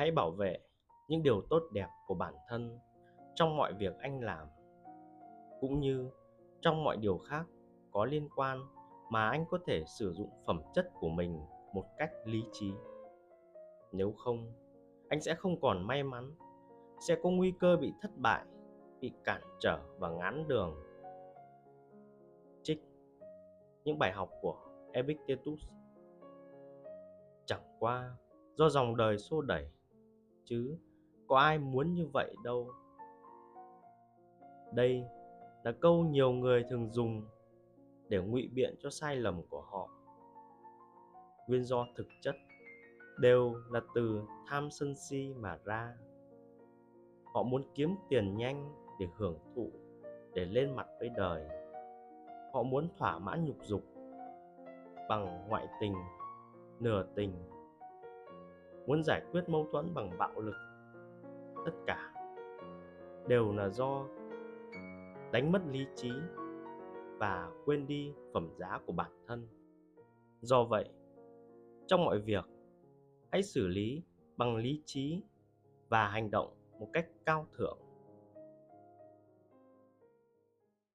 hãy bảo vệ những điều tốt đẹp của bản thân trong mọi việc anh làm, cũng như trong mọi điều khác có liên quan mà anh có thể sử dụng phẩm chất của mình một cách lý trí. Nếu không, anh sẽ không còn may mắn, sẽ có nguy cơ bị thất bại, bị cản trở và ngán đường. Trích những bài học của epictetus. Chẳng qua, do dòng đời xô đẩy chứ, có ai muốn như vậy đâu. Đây là câu nhiều người thường dùng để ngụy biện cho sai lầm của họ. Nguyên do thực chất đều là từ tham sân si mà ra. Họ muốn kiếm tiền nhanh để hưởng thụ, để lên mặt với đời. Họ muốn thỏa mãn nhục dục bằng ngoại tình, nửa tình muốn giải quyết mâu thuẫn bằng bạo lực. Tất cả đều là do đánh mất lý trí và quên đi phẩm giá của bản thân. Do vậy, trong mọi việc, hãy xử lý bằng lý trí và hành động một cách cao thượng.